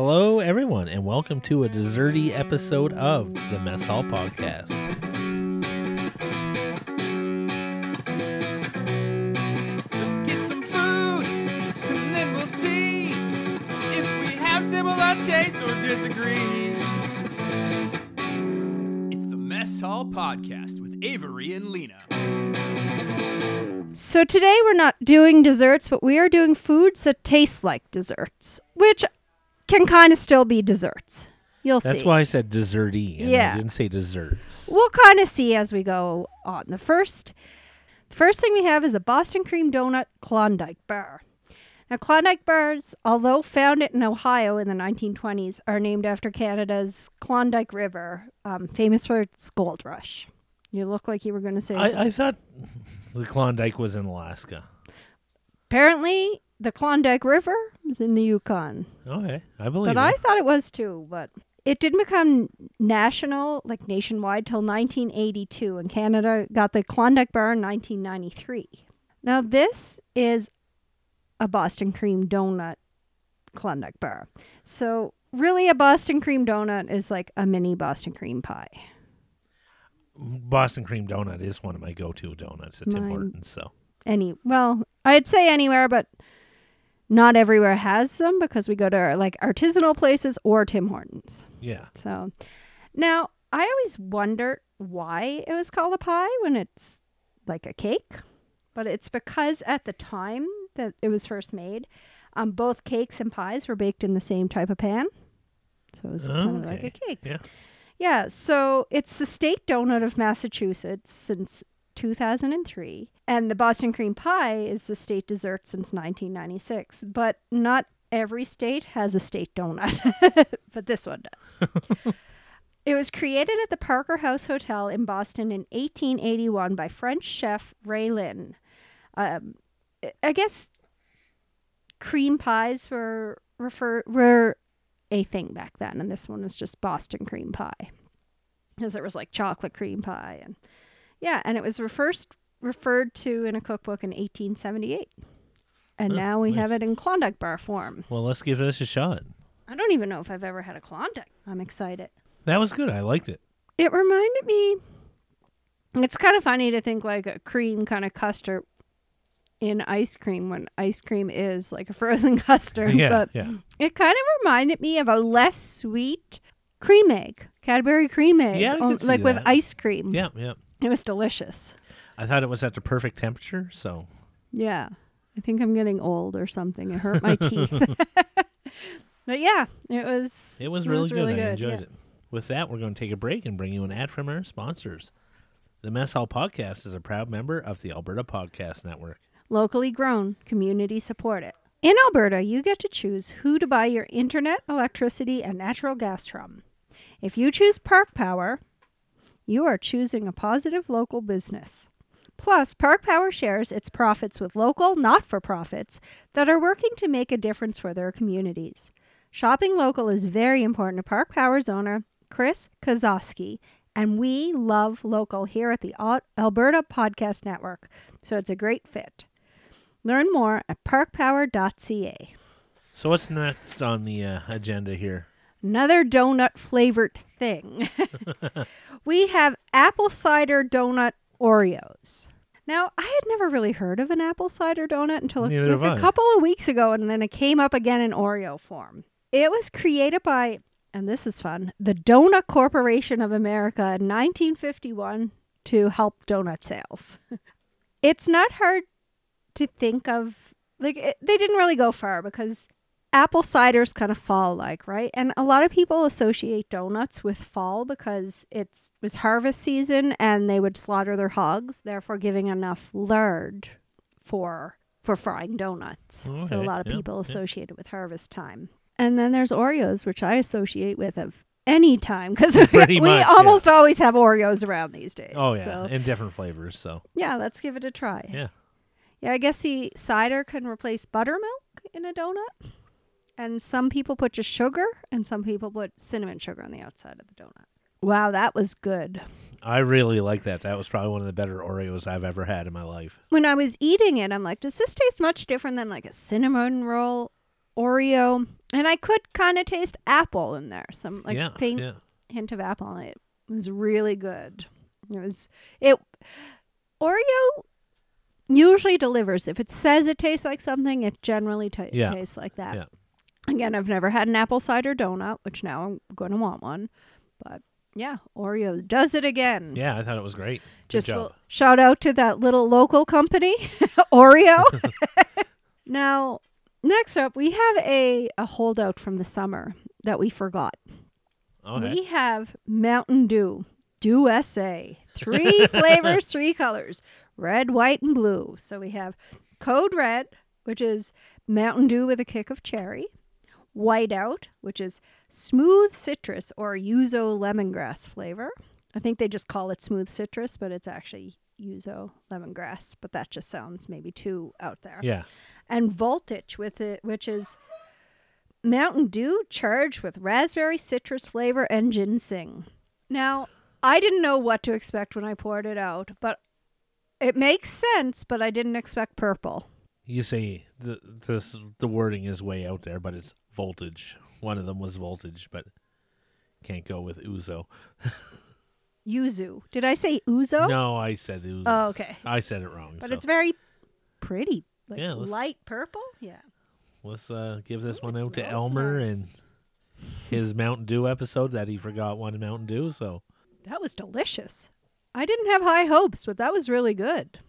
Hello, everyone, and welcome to a desserty episode of the Mess Hall Podcast. Let's get some food, and then we'll see if we have similar tastes or disagree. It's the Mess Hall Podcast with Avery and Lena. So today we're not doing desserts, but we are doing foods that taste like desserts, which can kind of still be desserts. You'll see. That's see. why I said desserty, and Yeah. I didn't say desserts. we'll kind of see as we go on. The first, the first thing we have is a Boston cream donut Klondike bar. Now, Klondike bars, although founded in Ohio in the 1920s, are named after Canada's Klondike River, um, famous for its gold rush. You look like you were going to say. I, I thought the Klondike was in Alaska. Apparently, the Klondike River in the Yukon. Okay, I believe But I thought it was too. But it didn't become national, like nationwide, till 1982, and Canada got the Klondike Bar in 1993. Now this is a Boston cream donut Klondike Bar. So really, a Boston cream donut is like a mini Boston cream pie. Boston cream donut is one of my go-to donuts at Tim Hortons. So Any well, I'd say anywhere, but not everywhere has them because we go to like artisanal places or Tim Hortons. yeah, So now I always wondered why it was called a pie when it's like a cake, but it's because at the time that it was first made, um, both cakes and pies were baked in the same type of pan. So it was kind of like a cake. Yeah. Yeah. So it's the state donut of Massachusetts since 2003, and the Boston cream pie is the state dessert since 1996. But not every state has a state donut, but this one does. It was created at the Parker House Hotel in Boston in 1881 by French chef Ray Lin. Um, I- guess cream pies were refer were a thing back then, and this one was just Boston cream pie, because there was like chocolate cream pie and yeah, and it was first referred to in a cookbook in 1878, and Oh, now we have it in Klondike bar form. well, let's give this a shot. I don't even know if I've ever had a Klondike. I'm excited. That was good. I liked it. It reminded me. It's kind of funny to think like a cream kind of custard in ice cream when ice cream is like a frozen custard. yeah, but yeah. it kind of reminded me of a less sweet cream egg, Cadbury cream egg, Yeah, I on- could see like with ice cream. Yeah, yeah. It was delicious. I thought it was at the perfect temperature, so Yeah. I think I'm getting old or something. It hurt my teeth. but yeah, it was. it was It really was good. really I good, enjoyed yeah. it. With that, we're going to take a break and bring you an ad from our sponsors. The Mess Hall Podcast is a proud member of the Alberta Podcast Network. locally grown, community supported. In Alberta, you get to choose who to buy your internet, electricity, and natural gas from. If you choose Park Power, you are choosing a positive local business. Plus, Park Power shares its profits with local not for profits that are working to make a difference for their communities. Shopping local is very important to Park Power's owner, Chris Kozowski, and we love local here at the Alberta Podcast Network, so it's a great fit. Learn more at parkpower.ca. So, what's next on the uh, agenda here? Another donut flavored thing. we have apple cider donut Oreos. Now, I had never really heard of an apple cider donut until a, like a couple of weeks ago, and then it came up again in Oreo form. It was created by, and this is fun, the Donut Corporation of America in 1951 to help donut sales. it's not hard to think of, like, it, they didn't really go far because apple ciders kind of fall like right and a lot of people associate donuts with fall because it's was harvest season and they would slaughter their hogs therefore giving enough lard for for frying donuts so a lot of yeah, people yeah. associate it with harvest time and then there's oreos which i associate with of any time because we much, yeah. almost always have oreos around these days Oh, yeah, so in different flavors. So, yeah let's give it a try yeah. yeah, I guess the cider can replace buttermilk in a donut. And some people put just sugar, and some people put cinnamon sugar on the outside of the donut. Wow, that was good. I really like that. That was probably one of the better Oreos I've ever had in my life. When I was eating it, I'm like, does this taste much different than like a cinnamon roll Oreo, and I could kind of taste apple in there. Some like yeah, faint yeah. hint of apple. and It was really good. It was it. Oreo usually delivers. If it says it tastes like something, it generally ta Yeah. tastes like that. Again, I've never had an apple cider donut, which now I'm going to want one. But yeah, Oreo does it again. Yeah, I thought it was great. Good Just job. shout out to that little local company, Oreo. now, next up, we have a, a holdout from the summer that we forgot. okay. We have Mountain Dew, Dew SA. Three flavors, three colors red, white, and blue. So we have Code Red, which is Mountain Dew with a kick of cherry, Whiteout, which is smooth citrus or yuzu lemongrass flavor. I think they just call it smooth citrus, but it's actually yuzu lemongrass, but that just sounds maybe too out there yeah. and voltage with it, which is Mountain Dew charged with raspberry citrus flavor and ginseng. Now, I didn't know what to expect when I poured it out, but it makes sense, but I didn't expect purple. You say the this the wording is way out there, but it's voltage. One of them was voltage, but can't go with Uzo. Yuzu. Did I say Uzo? No, I said Uzo. Oh, okay. I said it wrong. But so it's very pretty. Like Yeah, light purple? Yeah. let's uh, give this Ooh, one out to Elmer nice. and his Mountain Dew episode that he forgot one Mountain Dew. So That was delicious. I didn't have high hopes, but that was really good.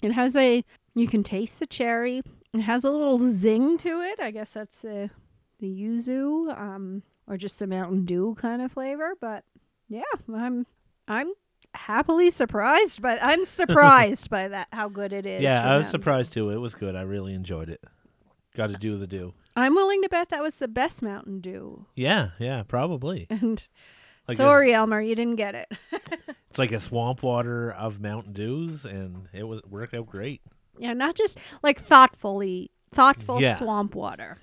It has a you can taste the cherry. It has a little zing to it. I guess that's the the yuzu um or just the Mountain Dew kind of flavor, but yeah, I'm I'm happily surprised but I'm surprised by that how good it is. yeah, I was Mountain Dew. surprised too. It was good. I really enjoyed it. Got to do the do. I'm willing to bet that was the best Mountain Dew. Yeah, yeah, probably. And Like sorry, this- Elmer, you didn't get it. It's like a swamp water of Mountain Dews, and it was worked out great. Yeah, not just like thoughtfully thoughtful Yeah. swamp water.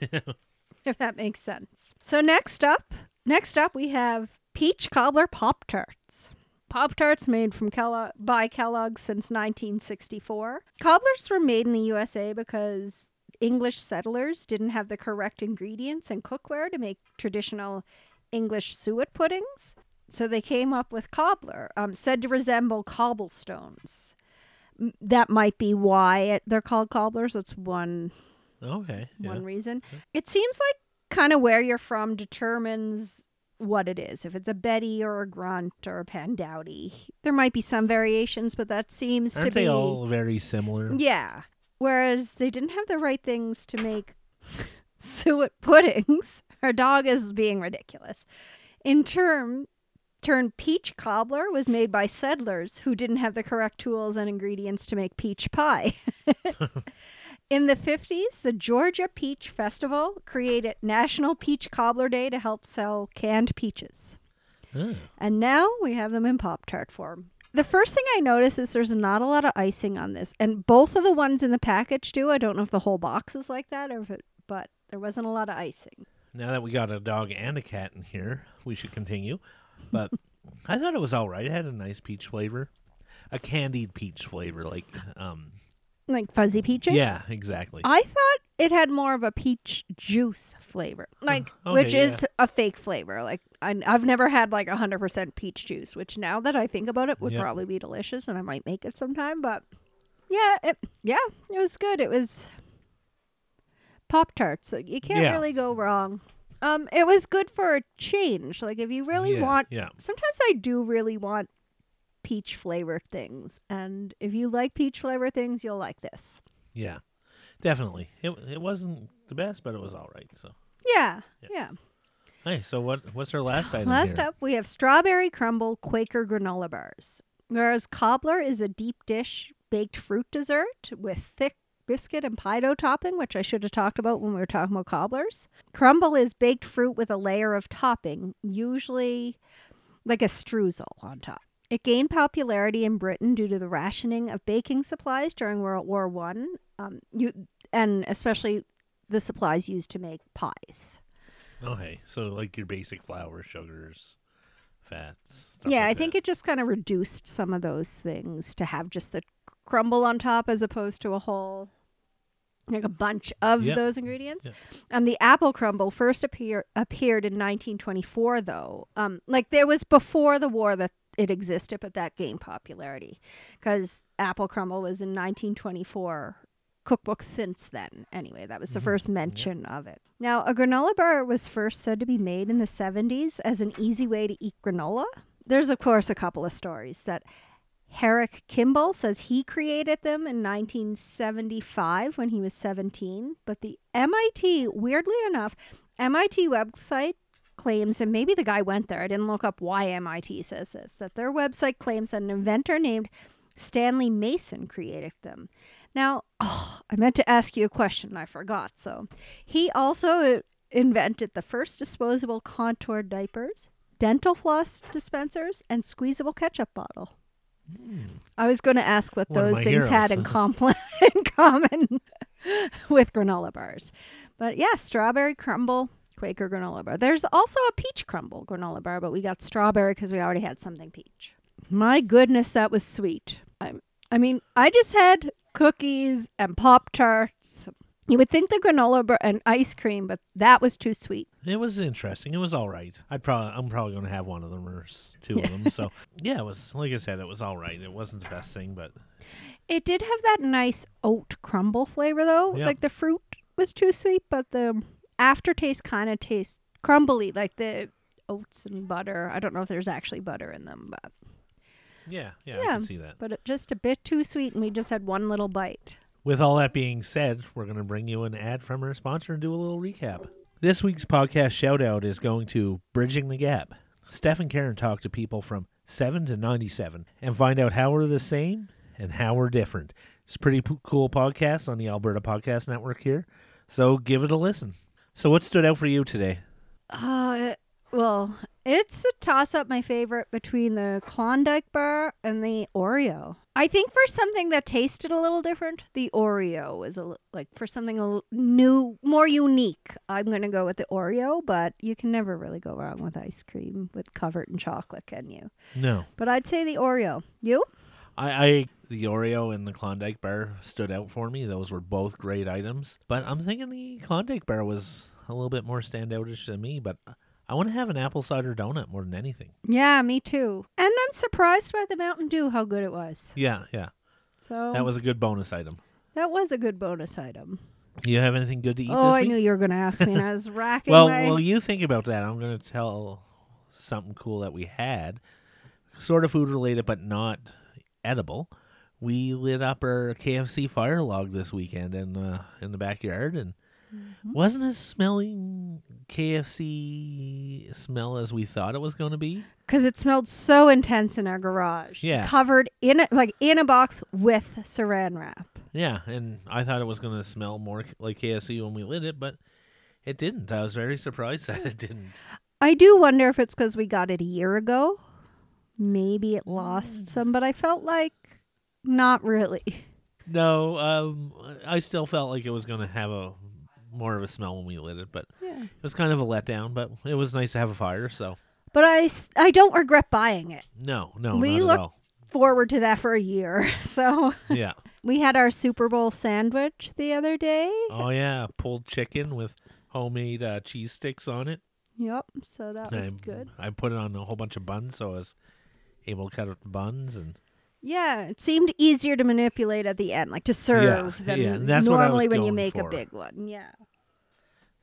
if that makes sense. So next up, next up we have peach cobbler pop tarts. Pop tarts made from Kellogg by Kellogg since 1964. Cobblers were made in the USA because English settlers didn't have the correct ingredients and cookware to make traditional English suet puddings. So they came up with cobbler, um, said to resemble cobblestones. That might be why it, they're called cobblers. That's one Okay. Yeah. one reason. It seems like kind of where you're from determines what it is. If it's a Betty or a Grunt or a Pandowdy, there might be some variations, but that seems Aren't to be all very similar? yeah. Whereas they didn't have the right things to make suet puddings. Our dog is being ridiculous. In turn, turn peach cobbler was made by settlers who didn't have the correct tools and ingredients to make peach pie. In the 50s, the Georgia Peach Festival created National Peach Cobbler Day to help sell canned peaches. Ah, And now we have them in Pop Tart form. The first thing I notice is there's not a lot of icing on this, and both of the ones in the package do. I don't know if the whole box is like that, or if it, but there wasn't a lot of icing. now that we got a dog and a cat in here, we should continue. But I thought it was all right. It had a nice peach flavor, a candied peach flavor, like um. Like fuzzy peaches. Yeah, exactly. I thought it had more of a peach juice flavor, like okay, which yeah. is a fake flavor. Like I, I've never had like a hundred percent peach juice, which now that I think about it would Yep. probably be delicious, and I might make it sometime. But yeah, it, yeah, it was good. It was Pop Tarts. You can't Yeah. really go wrong. Um, it was good for a change. Like if you really yeah, want Yeah. sometimes I do really want peach flavored things. And if you like peach flavored things, you'll like this. Yeah. Definitely. It it wasn't the best, but it was all right. So. Yeah. Yeah. Yeah. Hey, so what? What's our last item Last here? up, we have strawberry crumble Quaker granola bars. Whereas cobbler is a deep dish baked fruit dessert with thick biscuit and pie dough topping, which I should have talked about when we were talking about cobblers. Crumble is baked fruit with a layer of topping, usually like a streusel on top. It gained popularity in Britain due to the rationing of baking supplies during World War One, um, you, and especially the supplies used to make pies. Okay, so like your basic flour, sugars, fats. yeah, like I think that. it just kind of reduced some of those things to have just the crumble on top as opposed to a whole like a bunch of Yep. those ingredients. Yep. Um, the apple crumble first appear appeared in 1924, though. Um, like there was before the war that it existed, but that gained popularity because apple crumble was in 1924. cookbook since then, anyway, that was the Mhm. first mention of it. Now, a granola bar was first said to be made in the 70s as an easy way to eat granola. There's, of course, a couple of stories that Herrick Kimball says he created them in 1975 when he was 17, but the MIT, weirdly enough, MIT website claims, and maybe the guy went there, I didn't look up why MIT says this, that their website claims that an inventor named Stanley Mason created them. Now, oh, I meant to ask you a question, I forgot. So, he also invented the first disposable contour diapers, dental floss dispensers, and squeezable ketchup bottle. I was going to ask what One those things had in, compl- in common with granola bars. But yeah, strawberry crumble, Quaker granola bar. There's also a peach crumble granola bar, but we got strawberry because we already had something peach. My goodness, that was sweet. I, I mean, I just had cookies and Pop Tarts. You would think the granola bar and ice cream, but that was too sweet. It was interesting. It was all right. I'd probably I'm probably going to have one of them or two of them. So yeah, it was like I said, it was all right. It wasn't the best thing, but It did have that nice oat crumble flavor, though. Like the fruit was too sweet, but the aftertaste kind of tastes crumbly, like the oats and butter. I don't know if there's actually butter in them, but yeah, yeah, I can see that. but just a bit too sweet, and we just had one little bite. With all that being said, we're going to bring you an ad from our sponsor and do a little recap. This week's podcast shout out is going to Bridging the Gap. Steph and Karen talk to people from 7 to 97 and find out how we're the same and how we're different. It's a pretty p- cool podcast on the Alberta Podcast Network here, so give it a listen. So, what stood out for you today? Uh, well, it's a toss up. My favorite between the Klondike bar and the Oreo. I think for something that tasted a little different, the Oreo was a li- like for something a new, more unique. I'm gonna go with the Oreo, but you can never really go wrong with ice cream with covered in chocolate, can you? No. But I'd say the Oreo. You? I, I the Oreo and the Klondike bar stood out for me. Those were both great items. But I'm thinking the Klondike bar was a little bit more standoutish than me. But I want to have an apple cider donut more than anything. Yeah, me too. And I'm surprised by the Mountain Dew how good it was. Yeah, yeah, So that was a good bonus item. that was a good bonus item. You have anything good to eat oh, I week? knew you were gonna ask me, and I was racking well, my. well, you think about that. I'm going to tell something cool that we had, sort of food related, but not edible. We lit up our KFC fire log this weekend in uh, in the backyard, and Mm-hmm. wasn't as smelling KFC smell as we thought it was going to be. Because it smelled so intense in our garage. Yeah. Covered in a, like in a box with saran wrap. Yeah, and I thought it was going to smell more like KFC when we lit it, but it didn't. I was very surprised that it didn't. I do wonder if it's because we got it a year ago. Maybe it lost some, but I felt like not really. No, um, I still felt like it was going to have a more of a smell when we lit it, but Yeah. it was kind of a letdown. But it was nice to have a fire. So But I, I don't regret buying it. no, no, We not look- at all. Forward to that for a year. So Yeah. we had our Super Bowl sandwich the other day. Oh yeah, pulled chicken with homemade uh, cheese sticks on it. Yep. So that was I, good. I put it on a whole bunch of buns, so I was able to cut up the buns and Yeah, it seemed easier to manipulate at the end, like to serve than yeah, that's what I was normally when you make a big one. Yeah.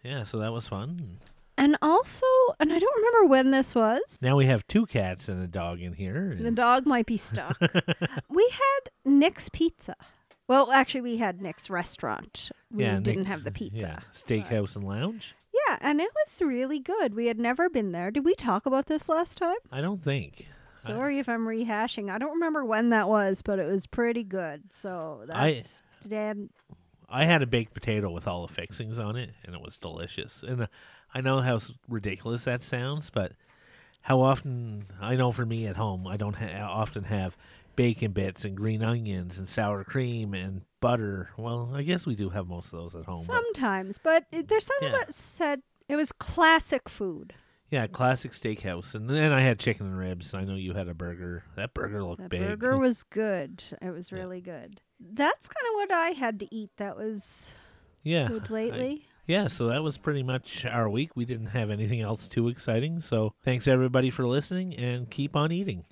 yeah, so that was fun. And also, and I don't remember when this was. Now we have two cats and a dog in here. The dog might be stuck. we had Nick's Pizza. Well, actually, we had Nick's Restaurant. We yeah, didn't Nick's- have the pizza. Yeah, steakhouse and lounge. Yeah, and it was really good. We had never been there. Did we talk about this last time? I don't think. I- Sorry if I'm rehashing. I don't remember when that was, but it was pretty good. So I- that's Dan. I had a baked potato with all the fixings on it, and it was delicious. And uh, I know how ridiculous that sounds, but how often I know for me at home, I don't ha- often have bacon bits and green onions and sour cream and butter. Well, I guess we do have most of those at home. Sometimes, but it, there's something Yeah. that said it was classic food. Yeah, classic steakhouse, and then I had chicken and ribs. I know you had a burger. That burger looked big. That big. burger was good. It was Yeah. really good. That's kind of what I had to eat. That was Yeah. Good I- lately. yeah, so that was pretty much our week. We didn't have anything else too exciting. So thanks everybody for listening and keep on eating.